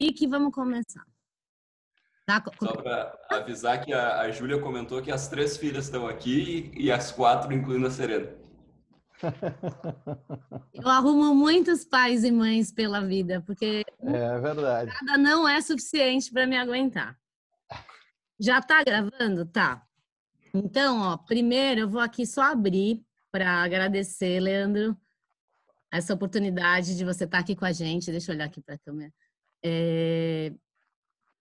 e que vamos começar. Tá? Só para avisar que a, a Júlia comentou que as três filhas estão aqui e, e as quatro, incluindo a Serena. Eu arrumo muitos pais e mães pela vida, porque é verdade. Nada não é suficiente para me aguentar. Já tá gravando? Tá. Então, ó, primeiro eu vou aqui só abrir para agradecer, Leandro, essa oportunidade de você estar tá aqui com a gente. Deixa eu olhar aqui para a câmera. É...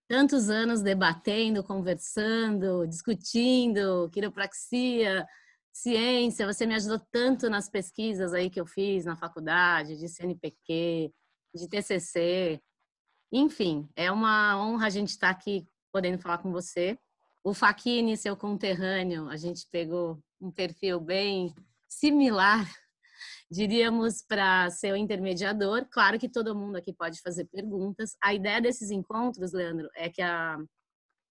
Tantos anos debatendo, conversando, discutindo quiropraxia, ciência. Você me ajudou tanto nas pesquisas aí que eu fiz na faculdade, de CNPq, de TCC. Enfim, é uma honra a gente estar tá aqui podendo falar com você. O Faquini, seu conterrâneo, a gente pegou um perfil bem similar, diríamos, para ser o intermediador. Claro que todo mundo aqui pode fazer perguntas. A ideia desses encontros, Leandro, é que a,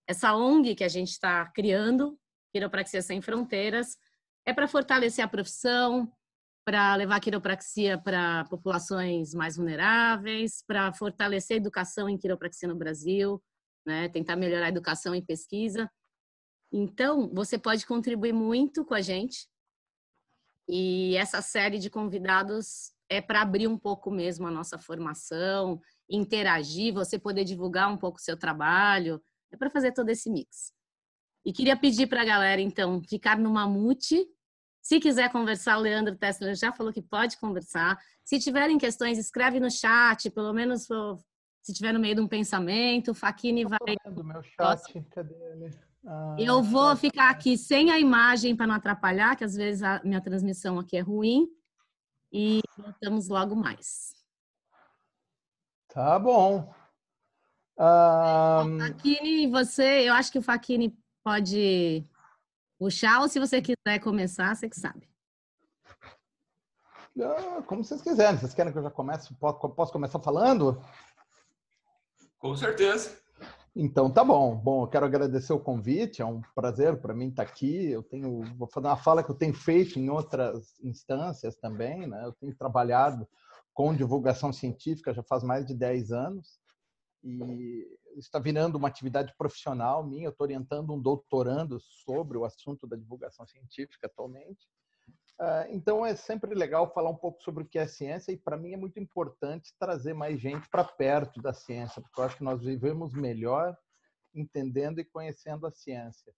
essa ONG que a gente está criando, Quiropraxia Sem Fronteiras, é para fortalecer a profissão, para levar a quiropraxia para populações mais vulneráveis, para fortalecer a educação em quiropraxia no Brasil, né? tentar melhorar a educação e pesquisa. Então, você pode contribuir muito com a gente. E essa série de convidados é para abrir um pouco mesmo a nossa formação, interagir, você poder divulgar um pouco o seu trabalho, é para fazer todo esse mix. E queria pedir para a galera, então, ficar no mamute. Se quiser conversar, o Leandro Tessler já falou que pode conversar. Se tiverem questões, escreve no chat, pelo menos se tiver no meio de um pensamento, Faquini vai. Meu chat, cadê ele? Ah, eu vou ficar aqui sem a imagem para não atrapalhar, que às vezes a minha transmissão aqui é ruim. E voltamos logo mais. Tá bom. Um... Faquini, você, eu acho que o Faquini pode puxar, ou se você quiser começar, você que sabe. Ah, como vocês quiserem. Vocês querem que eu já comece? Posso começar falando? Com certeza. Então tá bom. Bom, eu quero agradecer o convite, é um prazer para mim estar tá aqui. Eu tenho, vou fazer uma fala que eu tenho feito em outras instâncias também, né? Eu tenho trabalhado com divulgação científica já faz mais de 10 anos e está virando uma atividade profissional minha. Eu estou orientando um doutorando sobre o assunto da divulgação científica atualmente. Ah, então é sempre legal falar um pouco sobre o que é ciência e para mim é muito importante trazer mais gente para perto da ciência, porque eu acho que nós vivemos melhor entendendo e conhecendo a ciência.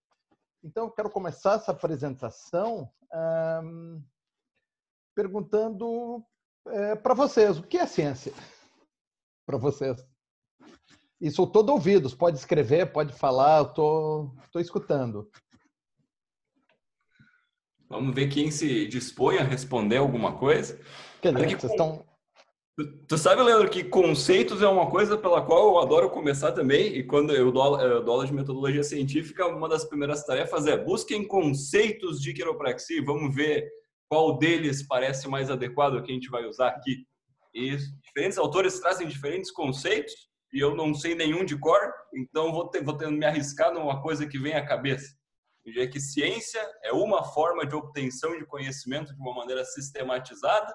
Então eu quero começar essa apresentação perguntando é, para vocês o que é ciência para vocês. E sou todo ouvidos, pode escrever, pode falar, eu tô escutando. Vamos ver quem se dispõe a responder alguma coisa. Quer dizer, vocês estão... Tu, tu, sabe, Leandro, que conceitos é uma coisa pela qual eu adoro começar também, e quando eu dou, eu dou aula de metodologia científica, uma das primeiras tarefas é busquem conceitos de quiropraxia e vamos ver qual deles parece mais adequado que a gente vai usar aqui. E diferentes autores trazem diferentes conceitos, e eu não sei nenhum de cor, então vou ter, vou ter me arriscar numa coisa que vem à cabeça é que ciência é uma forma de obtenção de conhecimento de uma maneira sistematizada,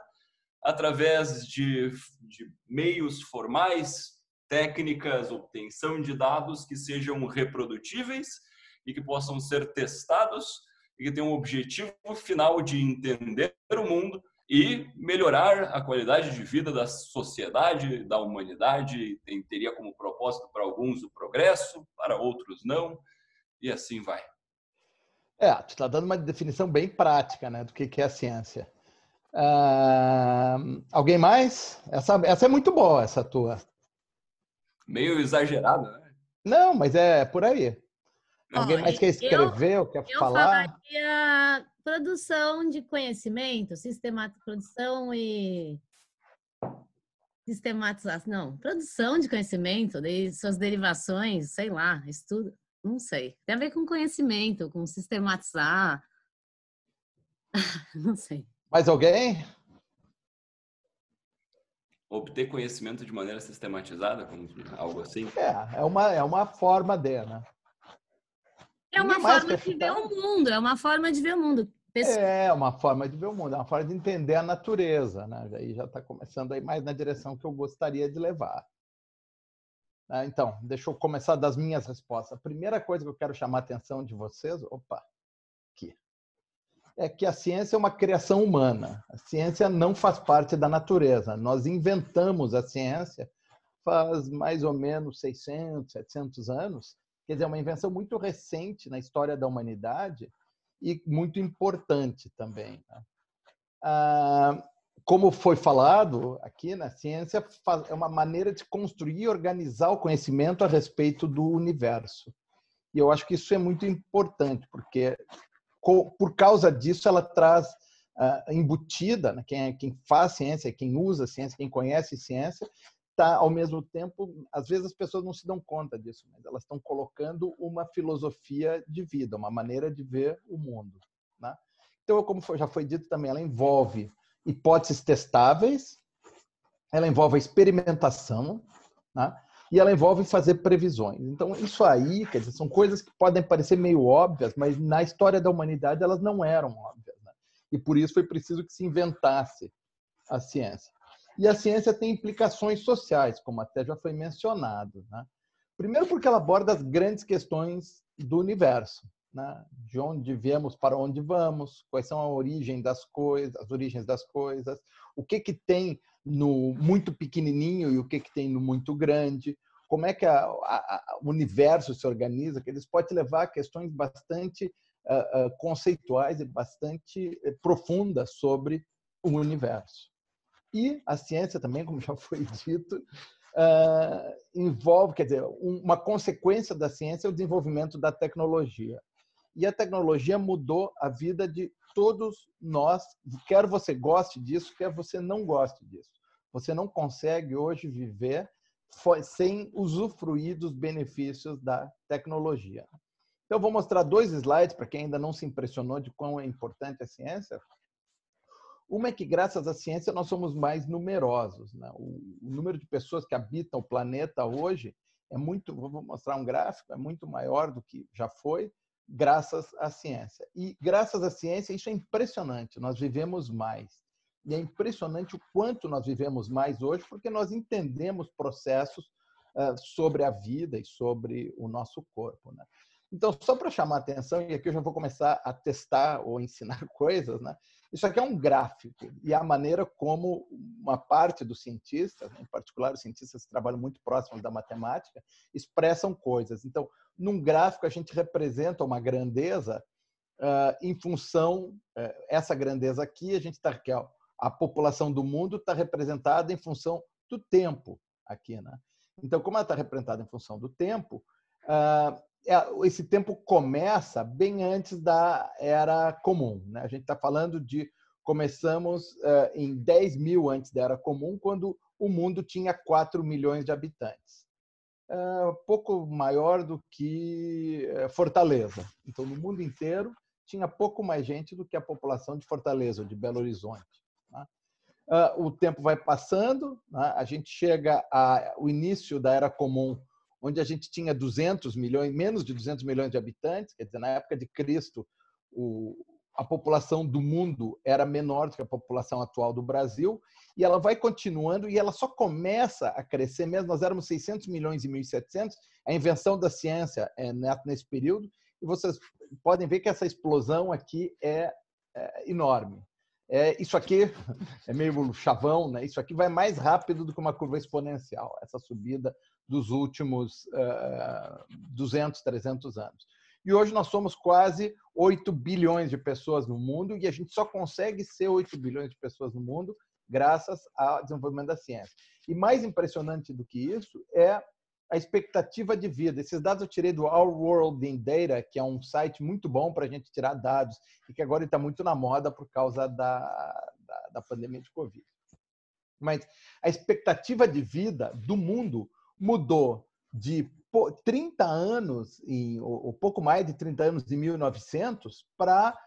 através de, de meios formais, técnicas, obtenção de dados que sejam reprodutíveis e que possam ser testados e que tenham o objetivo final de entender o mundo e melhorar a qualidade de vida da sociedade, da humanidade. Teria como propósito para alguns o progresso, para outros não, e assim vai. É, tu está dando uma definição bem prática né, do que, que é a ciência. Uh, alguém mais? Essa, essa é muito boa, essa tua. Meio exagerada, né? Não, mas é por aí. Alguém mais quer escrever ou quer eu falar? Eu falaria produção de conhecimento, sistemática, produção e sistematização, não, produção de conhecimento, de suas derivações, sei lá, estudo. Não sei. Tem a ver com conhecimento, com sistematizar. Não sei. Mais alguém? Obter conhecimento de maneira sistematizada, como algo assim? É, é uma, é uma forma de, né? É uma forma de ver o mundo, é uma forma de ver o mundo. É uma forma de ver o mundo, é uma forma de entender a natureza, né? Aí já está começando aí mais na direção que eu gostaria de levar. Né? Então, deixa eu começar das minhas respostas. A primeira coisa que eu quero chamar a atenção de vocês, opa, aqui, é que a ciência é uma criação humana. A ciência não faz parte da natureza. Nós inventamos a ciência faz mais ou menos 600, 700 anos. Quer dizer, é uma invenção muito recente na história da humanidade e muito importante também. Né? Ah, como foi falado aqui, na ciência é uma maneira de construir e organizar o conhecimento a respeito do universo. E eu acho que isso é muito importante, porque por causa disso ela traz uh, embutida, né? quem, é, quem faz ciência, quem usa ciência, quem conhece ciência, está ao mesmo tempo, às vezes as pessoas não se dão conta disso, mas elas estão colocando uma filosofia de vida, uma maneira de ver o mundo. Né? Então, como já foi dito também, ela envolve hipóteses testáveis, ela envolve a experimentação, né? e ela envolve fazer previsões. Então, isso aí, quer dizer, são coisas que podem parecer meio óbvias, mas na história da humanidade elas não eram óbvias. Né? E por isso foi preciso que se inventasse a ciência. E a ciência tem implicações sociais, como até já foi mencionado. Né? Primeiro, porque ela aborda as grandes questões do universo né? de onde viemos para onde vamos, quais são a origem das coisas, as origens das coisas, o que que tem no muito pequenininho e o que que tem no muito grande, como é que a, a, o universo se organiza, que eles podem levar a questões bastante uh, uh, conceituais e bastante uh, profundas sobre o universo. E a ciência também, como já foi dito, envolve, quer dizer, uma consequência da ciência é o desenvolvimento da tecnologia. E a tecnologia mudou a vida de todos nós, quer você goste disso, quer você não goste disso. Você não consegue hoje viver sem usufruir dos benefícios da tecnologia. Então, vou mostrar dois slides para quem ainda não se impressionou de quão é importante a ciência. Uma é que, graças à ciência, nós somos mais numerosos. Né? O, número de pessoas que habitam o planeta hoje é muito, vou mostrar um gráfico, é muito maior do que já foi graças à ciência. E graças à ciência, isso é impressionante, nós vivemos mais. E é impressionante o quanto nós vivemos mais hoje, porque nós entendemos processos uh, sobre a vida e sobre o nosso corpo. Né? Então, só para chamar a atenção, e aqui eu já vou começar a testar ou ensinar coisas, né? Isso aqui é um gráfico e a maneira como uma parte dos cientistas, em particular os cientistas que trabalham muito próximos da matemática, expressam coisas. Então, num gráfico a gente representa uma grandeza uh, em função uh, essa grandeza aqui a gente está aqui ó, a população do mundo está representada em função do tempo aqui, né? Então, como ela está representada em função do tempo, uh, esse tempo começa bem antes da era comum. Né? A gente está falando de começamos uh, em 10 mil antes da era comum, quando o mundo tinha 4 milhões de habitantes. Uh, pouco maior do que uh, Fortaleza. Então, no mundo inteiro, tinha pouco mais gente do que a população de Fortaleza, de Belo Horizonte. Né? o tempo vai passando, né? a gente chega ao início da era comum onde a gente tinha 200 milhões, menos de 200 milhões de habitantes, quer dizer, na época de Cristo, o, a população do mundo era menor do que a população atual do Brasil, e ela vai continuando e ela só começa a crescer mesmo. Nós éramos 600 milhões e 1.700, a invenção da ciência é nesse período, e vocês podem ver que essa explosão aqui é, é enorme. É, isso aqui é meio chavão, né? Isso aqui vai mais rápido do que uma curva exponencial, essa subida dos últimos uh, 200, 300 anos. E hoje nós somos quase 8 bilhões de pessoas no mundo e a gente só consegue ser 8 bilhões de pessoas no mundo graças ao desenvolvimento da ciência. E mais impressionante do que isso é a expectativa de vida. Esses dados eu tirei do Our World in Data, que é um site muito bom para a gente tirar dados e que agora está muito na moda por causa da, da, da pandemia de Covid. Mas a expectativa de vida do mundo mudou de 30 anos, em, ou pouco mais de 30 anos em 1900, para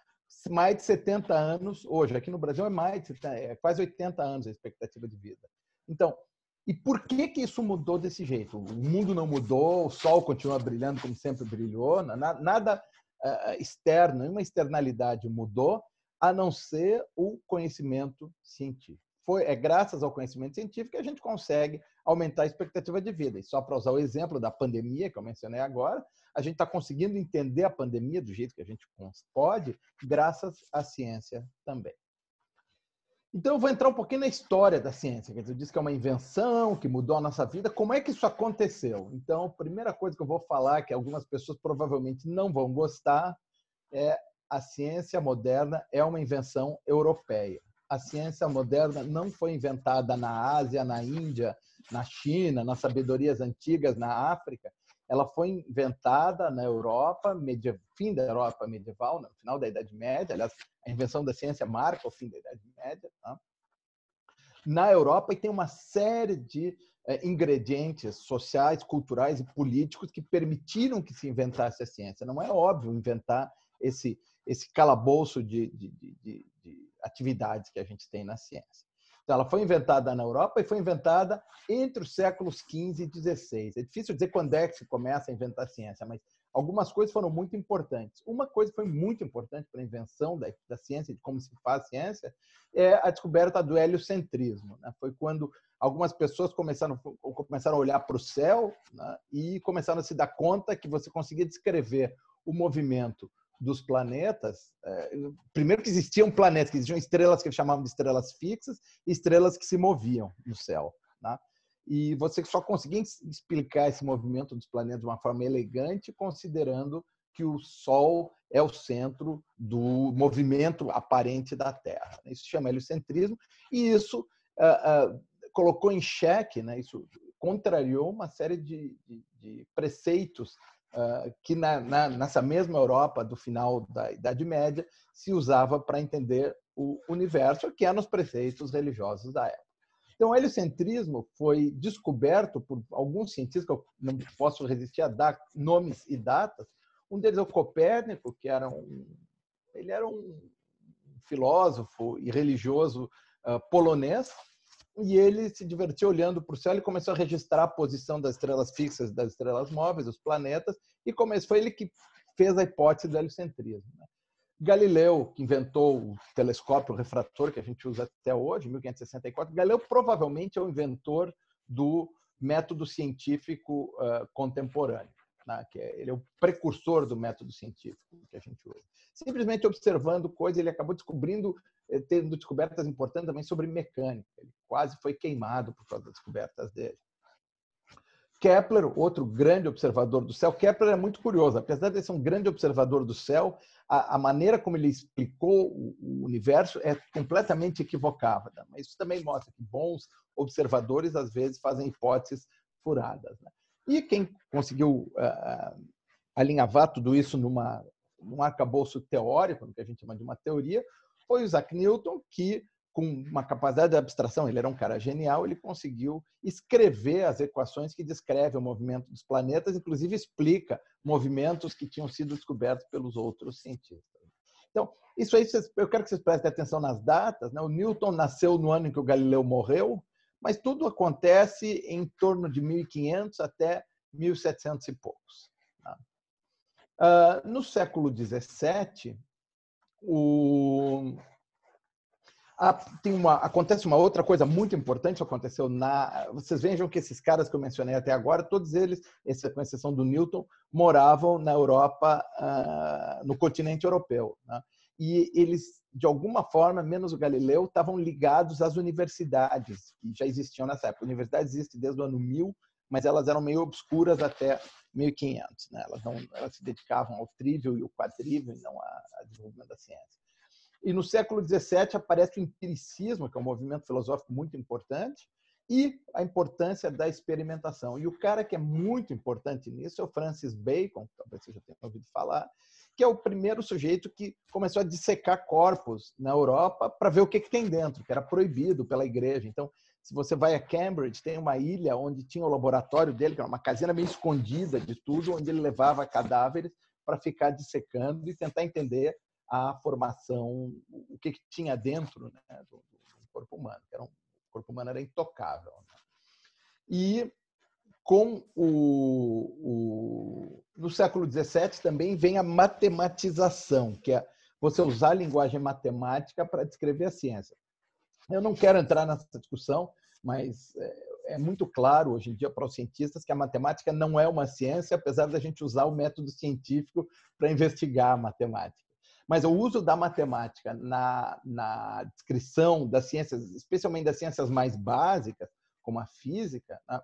mais de 70 anos hoje. Aqui no Brasil é mais de é quase 80 anos a expectativa de vida. Então, e por que que isso mudou desse jeito? O mundo não mudou, o sol continua brilhando como sempre brilhou, nada uh, externo, nenhuma externalidade mudou, a não ser o conhecimento científico. Foi, é graças ao conhecimento científico que a gente consegue aumentar a expectativa de vida. E só para usar o exemplo da pandemia que eu mencionei agora, a gente está conseguindo entender a pandemia do jeito que a gente pode, graças à ciência também. Então, eu vou entrar um pouquinho na história da ciência. Eu disse que é uma invenção que mudou a nossa vida. Como é que isso aconteceu? Então, a primeira coisa que eu vou falar, que algumas pessoas provavelmente não vão gostar, é a ciência moderna é uma invenção europeia. A ciência moderna não foi inventada na Ásia, na Índia, na China, nas sabedorias antigas na África. Ela foi inventada na Europa, fim da Europa medieval, no final da Idade Média. Aliás, a invenção da ciência marca o fim da Idade Média. Tá? Na Europa, e tem uma série de é, ingredientes sociais, culturais e políticos que permitiram que se inventasse a ciência. Não é óbvio inventar esse, esse calabouço de, de, de, de atividades que a gente tem na ciência. Então, ela foi inventada na Europa e foi inventada entre os séculos XV e XVI. É difícil dizer quando é que se começa a inventar a ciência, mas algumas coisas foram muito importantes. Uma coisa que foi muito importante para a invenção da, da ciência, de como se faz ciência, é a descoberta do heliocentrismo. Né? Foi quando algumas pessoas começaram, começaram a olhar para o céu né? e começaram a se dar conta que você conseguia descrever o movimento dos planetas, é, primeiro que existiam planetas, que existiam estrelas que eles chamavam de estrelas fixas e estrelas que se moviam no céu. Né? E você só conseguia explicar esse movimento dos planetas de uma forma elegante, considerando que o Sol é o centro do movimento aparente da Terra. Isso se chama heliocentrismo, e isso uh, uh, colocou em xeque, né, isso contrariou uma série de, de, de preceitos que na, na, nessa mesma Europa do final da Idade Média se usava para entender o universo, que eram os preceitos religiosos da época. Então, o heliocentrismo foi descoberto por alguns cientistas, que eu não posso resistir a dar nomes e datas. Um deles é o Copérnico, que era um, ele era um filósofo e religioso uh, polonês, e ele se divertiu olhando para o céu e começou a registrar a posição das estrelas fixas, das estrelas móveis, os planetas, e começou, foi ele que fez a hipótese do heliocentrismo. Né? Galileu, que inventou o telescópio refrator que a gente usa até hoje, 1564, Galileu provavelmente é o inventor do método científico uh, contemporâneo, né? que é, ele é o precursor do método científico que a gente usa. Simplesmente observando coisas, ele acabou descobrindo eh, tendo descobertas importantes também sobre mecânica. Ele quase foi queimado por causa das descobertas dele. Kepler, outro grande observador do céu. Kepler é muito curioso. Apesar de ser um grande observador do céu, a, a maneira como ele explicou o, o, universo é completamente equivocada. Mas isso também mostra que bons observadores, às vezes, fazem hipóteses furadas. Né? E quem conseguiu uh, alinhavar tudo isso numa, num arcabouço teórico, no que a gente chama de uma teoria, foi o Isaac Newton que, com uma capacidade de abstração, ele era um cara genial, ele conseguiu escrever as equações que descrevem o movimento dos planetas, inclusive explica movimentos que tinham sido descobertos pelos outros cientistas. Então, isso aí, eu quero que vocês prestem atenção nas datas. Né? O Newton nasceu no ano em que o Galileu morreu, mas tudo acontece em torno de 1500 até 1700 e poucos. Uh, no século 17, o... Ah, tem uma, acontece uma outra coisa muito importante aconteceu na. Vocês vejam que esses caras que eu mencionei até agora, todos eles, com exceção do Newton, moravam na Europa, uh, no continente europeu. Né? E eles, de alguma forma, menos o Galileu, estavam ligados às universidades que já existiam nessa época. A universidade existe desde o ano 1000, mas elas eram meio obscuras até 1500. Né? Elas, não, elas se dedicavam ao trivial e ao quadrível e não ao desenvolvimento da ciência. E no século XVII aparece o empiricismo, que é um movimento filosófico muito importante, e a importância da experimentação. E o cara que é muito importante nisso é o Francis Bacon, talvez você já tenha ouvido falar, que é o primeiro sujeito que começou a dissecar corpos na Europa para ver o que, que tem dentro, que era proibido pela igreja. Então, se você vai a Cambridge, tem uma ilha onde tinha o laboratório dele, que era uma casinha meio escondida de tudo, onde ele levava cadáveres para ficar dissecando e tentar entender a formação, o que, que tinha dentro né, do, do, corpo humano. Era um, o corpo humano era intocável. Né? E com o, o, no século XVII também vem a matematização, que é você usar a linguagem matemática para descrever a ciência. Eu não quero entrar nessa discussão, mas é, é muito claro hoje em dia para os cientistas que a matemática não é uma ciência, apesar da gente usar o método científico para investigar a matemática. Mas o uso da matemática na, na descrição das ciências, especialmente das ciências mais básicas, como a física, né,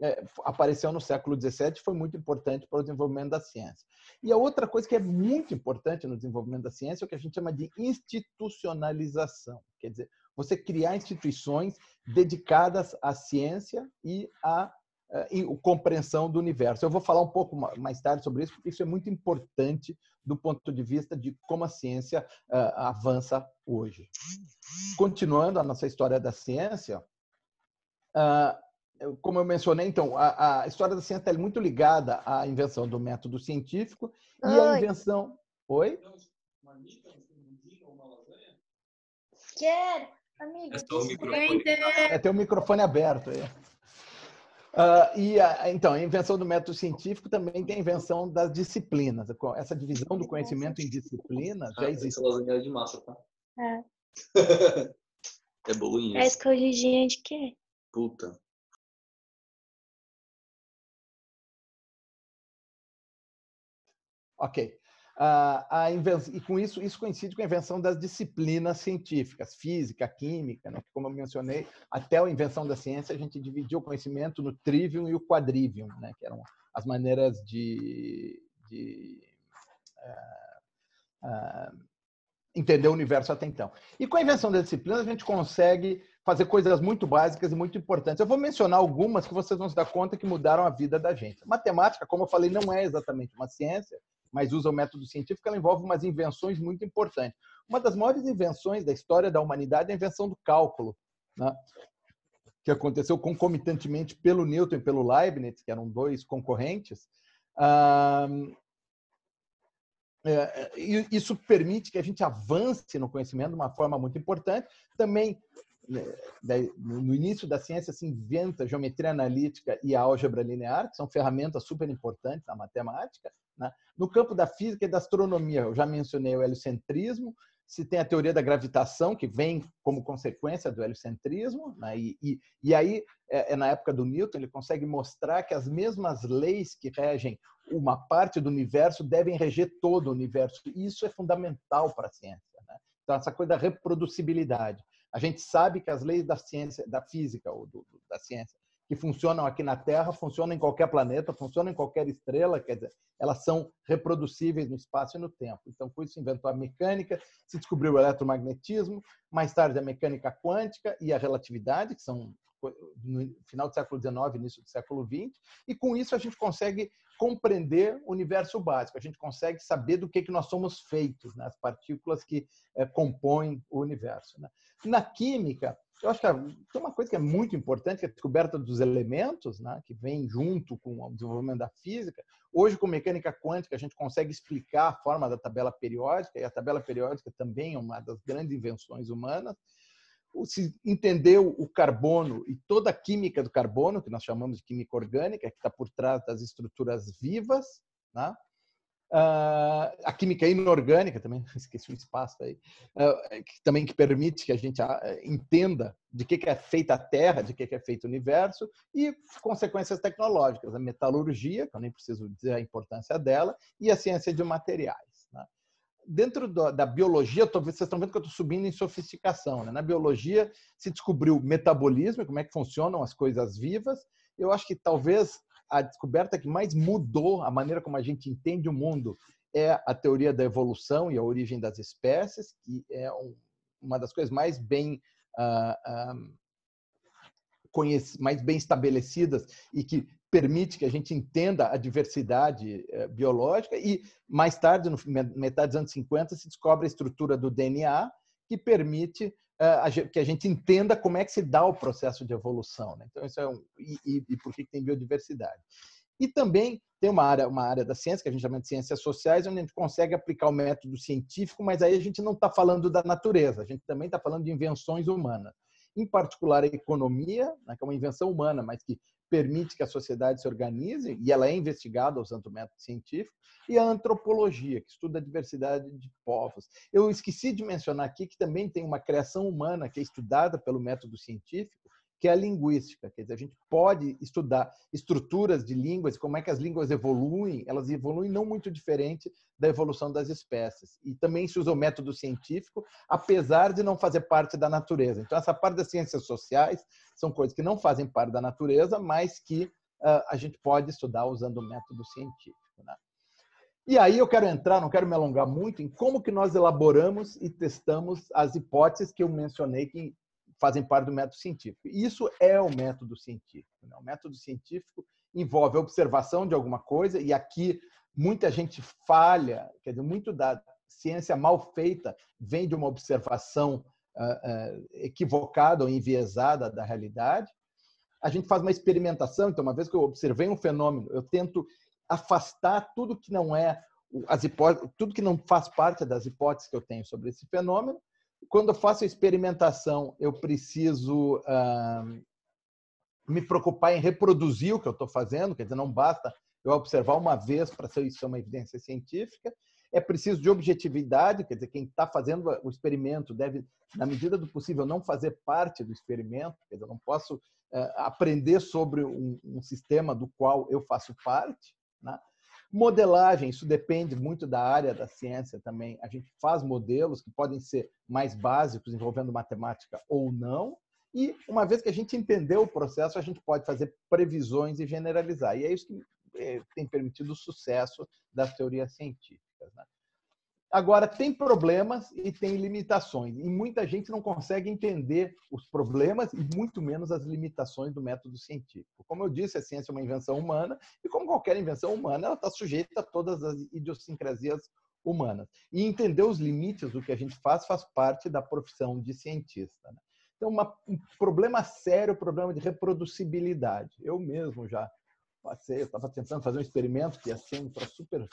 é, apareceu no século XVII foi muito importante para o desenvolvimento da ciência. E a outra coisa que é muito importante no desenvolvimento da ciência é o que a gente chama de institucionalização. Quer dizer, você criar instituições dedicadas à ciência e à uh, compreensão do universo. Eu vou falar um pouco mais tarde sobre isso, porque isso é muito importante do ponto de vista de como a ciência uh, avança hoje. Continuando a nossa história da ciência, uh, como eu mencionei, então, a, a história da ciência está muito ligada à invenção do método científico e à invenção. Oi? Quero. Amigo, é, é ter o microfone aberto aí. Uh, e a, então, a invenção do método científico também tem a invenção das disciplinas. Essa divisão do conhecimento em disciplinas já ah, existe. lasanha de massa, tá? É. é bolinha. É escorridinha de quê? Puta. Ok. A invenção, e com isso, isso coincide com a invenção das disciplinas científicas, física, química, né? como eu mencionei, até a invenção da ciência, a gente dividiu o conhecimento no trivium e o quadrivium, né? que eram as maneiras de, de uh, uh, entender o universo até então. E com a invenção das disciplinas, a gente consegue fazer coisas muito básicas e muito importantes. Eu vou mencionar algumas que vocês vão se dar conta que mudaram a vida da gente. Matemática, como eu falei, não é exatamente uma ciência, mas usa o método científico, ela envolve umas invenções muito importantes. Uma das maiores invenções da história da humanidade é a invenção do cálculo, né? que aconteceu concomitantemente pelo Newton e pelo Leibniz, que eram dois concorrentes. É, isso permite que a gente avance no conhecimento de uma forma muito importante. Também no início da ciência se inventa geometria analítica e álgebra linear, que são ferramentas super importantes na matemática. Né? No campo da física e da astronomia, eu já mencionei o heliocentrismo, se tem a teoria da gravitação, que vem como consequência do heliocentrismo, né? e, e, e, aí, é, é, na época do Newton, ele consegue mostrar que as mesmas leis que regem uma parte do universo devem reger todo o universo. E isso é fundamental para a ciência. Né? Então, essa coisa da reproducibilidade. A gente sabe que as leis da ciência, da física ou do, da ciência que funcionam aqui na Terra funcionam em qualquer planeta, funcionam em qualquer estrela, quer dizer, elas são reproducíveis no espaço e no tempo. Então, por isso inventou a mecânica, se descobriu o eletromagnetismo, mais tarde a mecânica quântica e a relatividade, que são no final do século XIX, início do século XX, e com isso a gente consegue compreender o universo básico, a gente consegue saber do que, que nós somos feitos, né? as partículas que é, compõem o universo. Né? Na química, eu acho que tem uma coisa que é muito importante, que é a descoberta dos elementos, né? que vem junto com o desenvolvimento da física. Hoje, com mecânica quântica, a gente consegue explicar a forma da tabela periódica, e a tabela periódica também é uma das grandes invenções humanas se entendeu o carbono e toda a química do carbono, que nós chamamos de química orgânica, que está por trás das estruturas vivas, né? Uh, a química inorgânica também esqueci o espaço aí uh, que, também que permite que a gente uh, entenda de que, que é feita a Terra de que, que é feito o universo e consequências tecnológicas a metalurgia que eu nem preciso dizer a importância dela e a ciência de materiais dentro da biologia, vocês estão vendo que eu estou subindo em sofisticação. Né? Na biologia se descobriu metabolismo, como é que funcionam as coisas vivas. Eu acho que talvez a descoberta que mais mudou a maneira como a gente entende o mundo é a teoria da evolução e a origem das espécies, que é um, uma das coisas mais bem uh, mais bem estabelecidas e que permite que a gente entenda a diversidade eh, biológica e mais tarde, no metade dos anos 50, se descobre a estrutura do DNA que permite uh, que a gente entenda como é que se dá o processo de evolução. Né? Então, isso é um, e, e, e por que tem biodiversidade. E também tem uma área, uma área da ciência, que a gente chama de ciências sociais, onde a gente consegue aplicar o método científico, mas aí a gente não está falando da natureza, a gente também está falando de invenções humanas. Em particular, a economia, né, que é uma invenção humana, mas que permite que a sociedade se organize, e ela é investigada usando o método científico, e a antropologia, que estuda a diversidade de povos. Eu esqueci de mencionar aqui que também tem uma criação humana que é estudada pelo método científico, que é a linguística. Quer dizer, a gente pode estudar estruturas de línguas, como é que as línguas evoluem, elas evoluem não muito diferente da evolução das espécies. E também se usa o método científico, apesar de não fazer parte da natureza. Então, essa parte das ciências sociais são coisas que não fazem parte da natureza, mas que uh, a gente pode estudar usando o método científico. Né? E aí eu quero entrar, não quero me alongar muito, em como que nós elaboramos e testamos as hipóteses que eu mencionei que fazem parte do método científico. Isso é o método científico. Né? O método científico envolve a observação de alguma coisa, e aqui muita gente falha, quer dizer, muito da ciência mal feita vem de uma observação uh, uh, equivocada ou enviesada da realidade. A gente faz uma experimentação, então, uma vez que eu observei um fenômeno, eu tento afastar tudo que não é as hipóteses, tudo que não faz parte das hipóteses que eu tenho sobre esse fenômeno, quando eu faço a experimentação, eu preciso uh, me preocupar em reproduzir o que eu estou fazendo, quer dizer, não basta eu observar uma vez para ser isso é uma evidência científica. É preciso de objetividade, quer dizer, quem está fazendo o experimento deve, na medida do possível, não fazer parte do experimento, quer dizer, eu não posso uh, aprender sobre um, um, sistema do qual eu faço parte. Né? Modelagem, isso depende muito da área da ciência também. A gente faz modelos que podem ser mais básicos, envolvendo matemática ou não. E uma vez que a gente entendeu o processo, a gente pode fazer previsões e generalizar. E é isso que eh, tem permitido o sucesso das teorias científicas. Né? Agora, tem problemas e tem limitações. E muita gente não consegue entender os problemas e muito menos as limitações do método científico. Como eu disse, a ciência é uma invenção humana e, como qualquer invenção humana, ela está sujeita a todas as idiosincrasias humanas. E entender os limites do que a gente faz faz parte da profissão de cientista. Né? Então, uma, um problema sério, problema de reproducibilidade. Eu mesmo já passei, eu estava tentando fazer um experimento que ia ser um super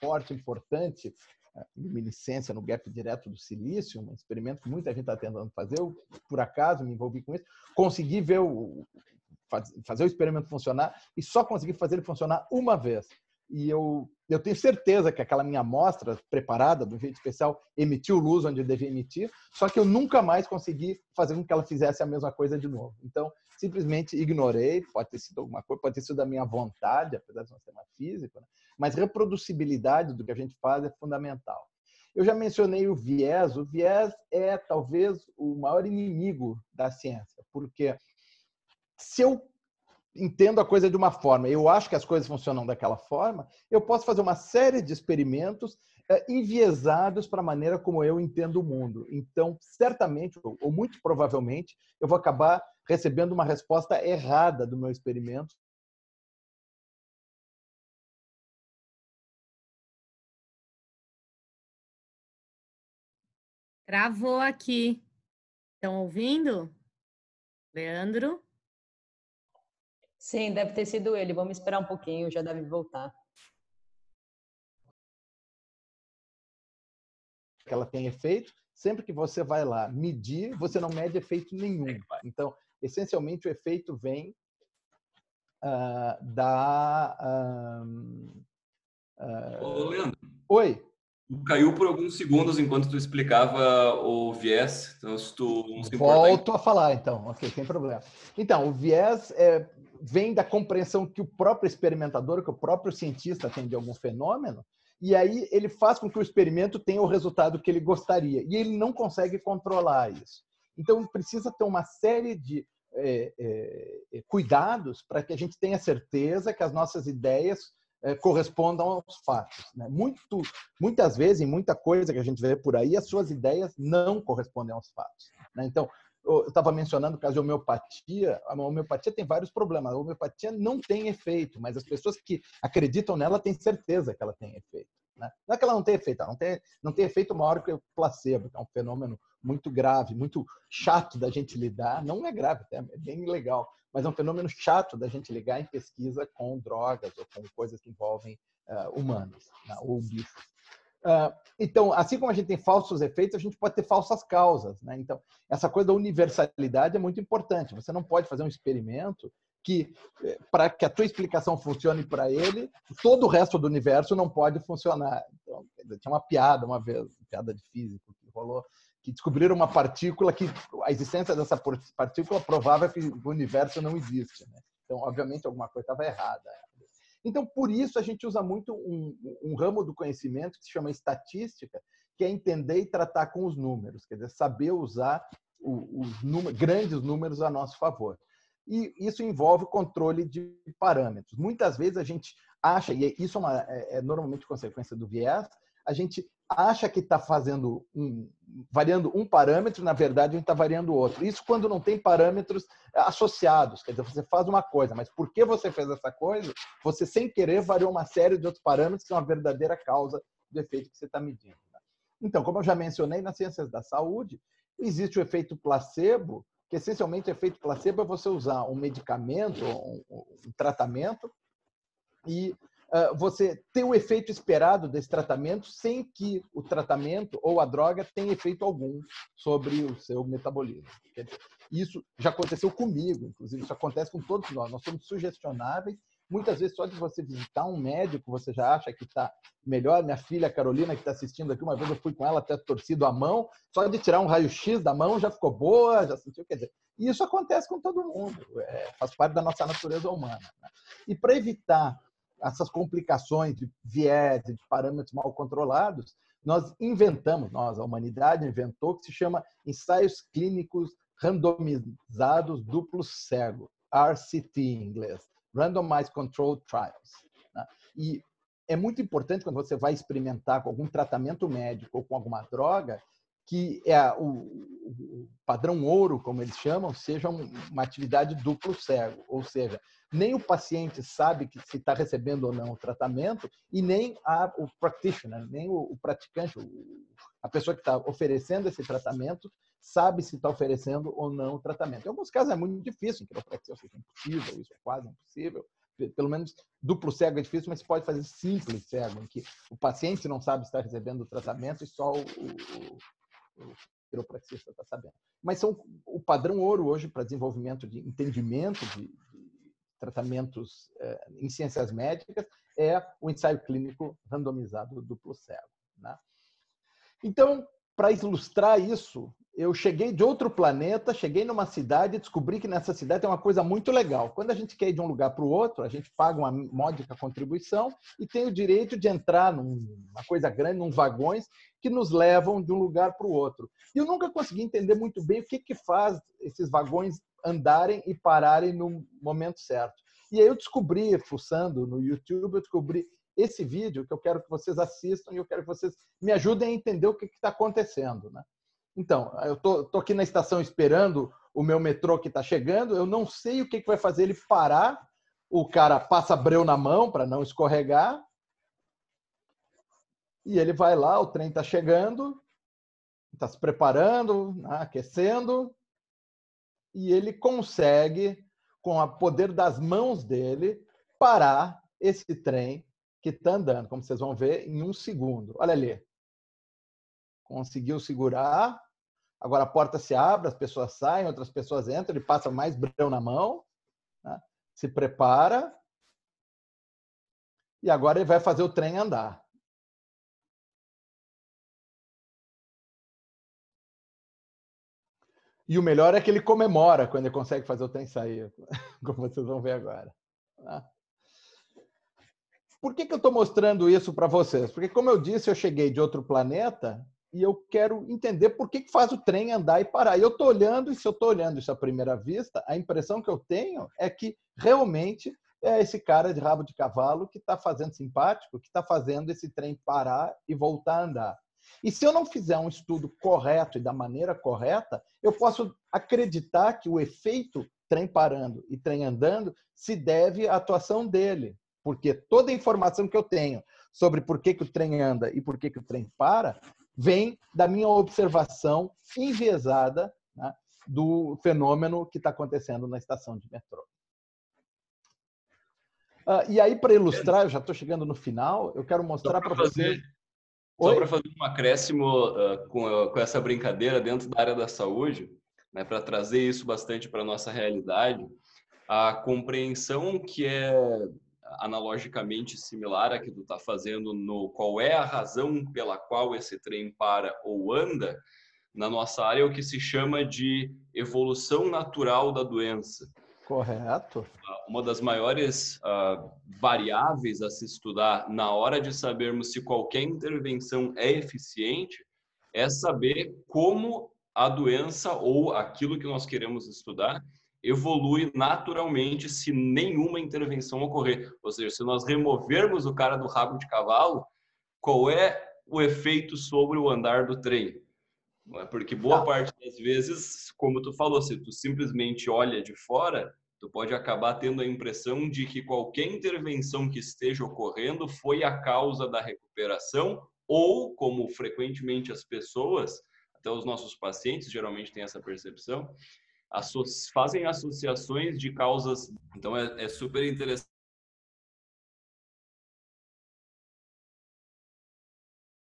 forte, importante, luminescência no gap direto do silício, um experimento que muita gente está tentando fazer. Eu, por acaso, me envolvi com isso. Consegui ver o, fazer o experimento funcionar e só consegui fazer ele funcionar uma vez. E eu, eu tenho certeza que aquela minha amostra preparada, um jeito especial, emitiu luz onde devia emitir, só que eu nunca mais consegui fazer com que ela fizesse a mesma coisa de novo. Então, simplesmente ignorei, pode ter sido alguma coisa, pode ter sido da minha vontade, apesar de ser uma física, né? mas reproducibilidade do que a gente faz é fundamental. Eu já mencionei o viés. O viés é talvez o maior inimigo da ciência, porque se eu entendo a coisa de uma forma, eu acho que as coisas funcionam daquela forma, eu posso fazer uma série de experimentos é, enviesados para a maneira como eu entendo o mundo. Então, certamente, ou muito provavelmente, eu vou acabar recebendo uma resposta errada do meu experimento Travou aqui. Estão ouvindo? Leandro? Sim, deve ter sido ele. Vamos esperar um pouquinho, já deve voltar. Que ela tem efeito. Sempre que você vai lá medir, você não mede efeito nenhum. Então, essencialmente, o efeito vem uh, da. Uh, uh... Ô, Leandro. Oi. Caiu por alguns segundos enquanto tu explicava o viés. Então, se tu não se Volto a falar, então. Ok, sem problema. Então, o viés é, vem da compreensão que o próprio experimentador, que o próprio cientista tem de algum fenômeno, e aí ele faz com que o experimento tenha o resultado que ele gostaria. E ele não consegue controlar isso. Então, precisa ter uma série de é, é, cuidados para que a gente tenha certeza que as nossas ideias é, correspondam aos fatos. Né? Muito, muitas vezes, em muita coisa que a gente vê por aí, as suas ideias não correspondem aos fatos. Né? Então, eu estava mencionando o caso de homeopatia. A homeopatia tem vários problemas. A homeopatia não tem efeito, mas as pessoas que acreditam nela têm certeza que ela tem efeito. Né? Não é que ela não tem efeito, ela não tem, não tem efeito maior que o placebo, que é um fenômeno muito grave, muito chato da gente lidar. Não é grave, é bem legal, mas é um fenômeno chato da gente ligar em pesquisa com drogas ou com coisas que envolvem uh, humanos né? ou bichos. Então, assim como a gente tem falsos efeitos, a gente pode ter falsas causas. Né? Então, essa coisa da universalidade é muito importante. Você não pode fazer um experimento que eh, para que a tua explicação funcione para ele, todo o resto do universo não pode funcionar. Então, tinha uma piada uma vez, uma piada de físico que rolou, que descobriram uma partícula que a existência dessa partícula provava que o universo não existe. Né? Então, obviamente, alguma coisa estava errada. Então, por isso, a gente usa muito um, um, ramo do conhecimento que se chama estatística, que é entender e tratar com os números, quer dizer, saber usar os grandes números a nosso favor. E isso envolve controle de parâmetros. Muitas vezes a gente acha, e isso é, uma, é, é normalmente consequência do viés, a gente acha que está fazendo um, variando um parâmetro, na verdade a gente está variando outro. Isso quando não tem parâmetros associados, quer dizer, você faz uma coisa, mas por que você fez essa coisa? Você sem querer variou uma série de outros parâmetros que são a verdadeira causa do efeito que você está medindo. Né? Então, como eu já mencionei nas ciências da saúde, existe o efeito placebo, que essencialmente o efeito placebo é você usar um medicamento, um, um tratamento e você ter o efeito esperado desse tratamento sem que o tratamento ou a droga tenha efeito algum sobre o seu metabolismo. Isso já aconteceu comigo, inclusive, isso acontece com todos nós. Nós somos sugestionáveis. Muitas vezes, só de você visitar um médico, você já acha que está melhor. Minha filha Carolina, que está assistindo aqui, uma vez eu fui com ela até torcido a mão, só de tirar um raio-x da mão já ficou boa, já sentiu. Quer dizer, isso acontece com todo mundo, é, faz parte da nossa natureza humana. Né? E para evitar essas complicações de viés, de parâmetros mal controlados, nós inventamos, nós, a humanidade inventou, que se chama ensaios clínicos randomizados duplo cego, RCT em inglês, Randomized Controlled Trials. Né? E é muito importante quando você vai experimentar com algum tratamento médico ou com alguma droga, que é o padrão ouro, como eles chamam, seja uma atividade duplo cego, ou seja, nem o paciente sabe que se está recebendo ou não o tratamento e nem a, o practitioner, nem o, o praticante, o, a pessoa que está oferecendo esse tratamento sabe se está oferecendo ou não o tratamento. Em alguns casos é muito difícil, em quiropraxia seja impossível, isso é quase impossível. Pelo menos duplo cego é difícil, mas pode fazer simples cego, em que o paciente não sabe se está recebendo o tratamento e só o, o, o quiropraxista está sabendo. Mas são o padrão ouro hoje para desenvolvimento de entendimento de, tratamentos eh, em ciências médicas é o ensaio clínico randomizado duplo cego. Né? Então, para ilustrar isso, eu cheguei de outro planeta, cheguei numa cidade e descobri que nessa cidade tem uma coisa muito legal. Quando a gente quer ir de um lugar para o outro, a gente paga uma módica contribuição e tem o direito de entrar numa coisa grande, num vagões que nos levam de um lugar para o outro. E eu nunca consegui entender muito bem o que, que faz esses vagões andarem e pararem no momento certo. E aí eu descobri, fuçando no YouTube, eu descobri esse vídeo que eu quero que vocês assistam e eu quero que vocês me ajudem a entender o que está acontecendo. Né? Então, eu tô, tô, aqui na estação esperando o meu metrô que está chegando, eu não sei o que, que vai fazer ele parar, o cara passa breu na mão para não escorregar, e ele vai lá, o trem está chegando, está se preparando, aquecendo, e ele consegue, com o poder das mãos dele, parar esse trem que está andando, como vocês vão ver, em um segundo. Olha ali. Conseguiu segurar. Agora a porta se abre, as pessoas saem, outras pessoas entram, ele passa mais breu na mão, né? se prepara. E agora ele vai fazer o trem andar. E o melhor é que ele comemora quando ele consegue fazer o trem sair, como vocês vão ver agora. Tá? Por que, que eu estou mostrando isso para vocês? Porque, como eu disse, eu cheguei de outro planeta e eu quero entender por que, que faz o trem andar e parar. E eu estou olhando, e se eu estou olhando isso à primeira vista, a impressão que eu tenho é que realmente é esse cara de rabo de cavalo que está fazendo simpático, que está fazendo esse trem parar e voltar a andar. E se eu não fizer um estudo correto e da maneira correta, eu posso acreditar que o efeito trem parando e trem andando se deve à atuação dele. Porque toda a informação que eu tenho sobre por que, que o trem anda e por que, que o trem para vem da minha observação enviesada né, do fenômeno que está acontecendo na estação de metrô. Uh, e aí, para ilustrar, eu já estou chegando no final, eu quero mostrar para vocês só para fazer um acréscimo uh, com, uh, com, essa brincadeira dentro da área da saúde, né, para trazer isso bastante para a nossa realidade, a compreensão que é analogicamente similar à que tu está fazendo no qual é a razão pela qual esse trem para ou anda, na nossa área é o que se chama de evolução natural da doença. Correto. Uma das maiores uh, variáveis a se estudar na hora de sabermos se qualquer intervenção é eficiente é saber como a doença ou aquilo que nós queremos estudar evolui naturalmente se nenhuma intervenção ocorrer. Ou seja, se nós removermos o cara do rabo de cavalo, qual é o efeito sobre o andar do trem? É? Porque boa tá. parte das vezes, como tu falou, se tu simplesmente olha de fora, tu pode acabar tendo a impressão de que qualquer intervenção que esteja ocorrendo foi a causa da recuperação ou, como frequentemente as pessoas, até os nossos pacientes geralmente têm essa percepção, fazem associações de causas. Então é, é super interessante